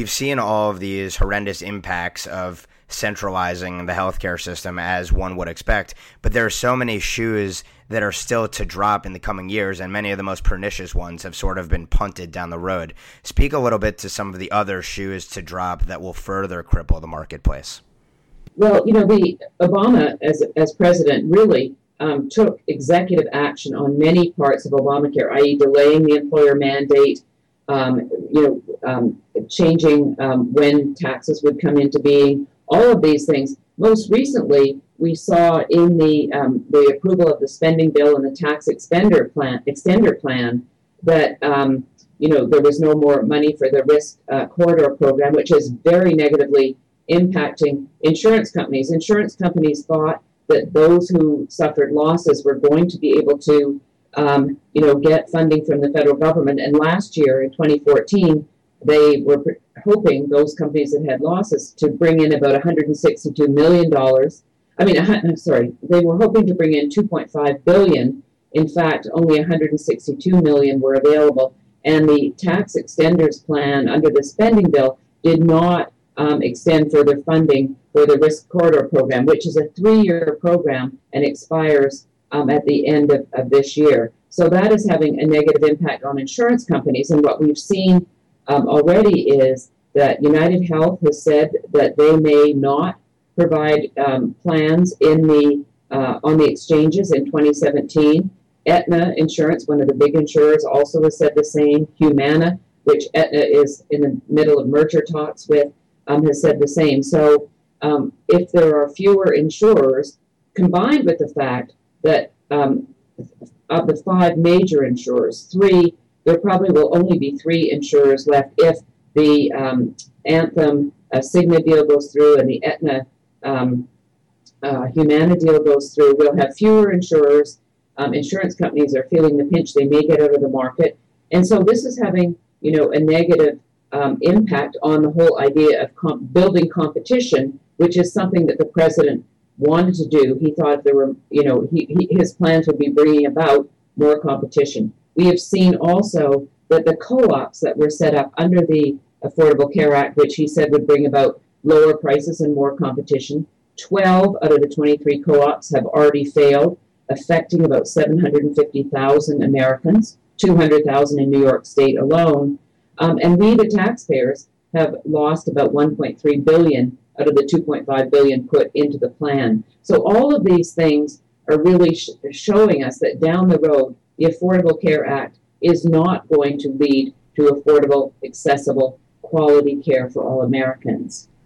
we've seen all of these horrendous impacts of centralizing the healthcare system as one would expect, but there are so many shoes that are still to drop in the coming years, and many of the most pernicious ones have sort of been punted down the road. Speak a little bit to some of the other shoes to drop that will further cripple the marketplace. Well, you know, the Obama as as president really um, took executive action on many parts of Obamacare, i.e., delaying the employer mandate, um, you know, um, changing um, when taxes would come into being, all of these things. Most recently, we saw in the um, the approval of the spending bill and the tax extender plan extender plan that um, you know there was no more money for the risk uh, corridor program, which is very negatively impacting insurance companies. Insurance companies thought that those who suffered losses were going to be able to, um, you know, get funding from the federal government. And last year, in 2014, they were hoping those companies that had losses to bring in about 162 million dollars. I mean, I'm sorry, they were hoping to bring in 2.5 billion. In fact, only 162 million were available, and the tax extenders plan under the spending bill did not um, extend further funding for the Risk Corridor Program, which is a three-year program and expires um, at the end of, of this year. So that is having a negative impact on insurance companies. And what we've seen um, already is that United Health has said that they may not provide um, plans in the uh, on the exchanges in 2017. Aetna Insurance, one of the big insurers, also has said the same. Humana, which Aetna is in the middle of merger talks with, um, has said the same. So um, if there are fewer insurers, combined with the fact that um, of the five major insurers, three, there probably will only be three insurers left if the um, Anthem uh, Cigna deal goes through and the Aetna um, uh, Humana deal goes through. We'll have fewer insurers. Um, insurance companies are feeling the pinch they may get out of the market. And so this is having, you know, a negative um, impact on the whole idea of comp- building competition, which is something that the president wanted to do. He thought there were, you know, he, he, his plans would be bringing about more competition. We have seen also that the co-ops that were set up under the Affordable Care Act, which he said would bring about lower prices and more competition, 12 out of the 23 co-ops have already failed, affecting about 750,000 Americans, 200,000 in New York State alone. Um, and we, the taxpayers, have lost about 1.3 billion out of the 2.5 billion put into the plan. So all of these things are really sh- showing us that down the road, the Affordable Care Act is not going to lead to affordable, accessible, quality care for all Americans.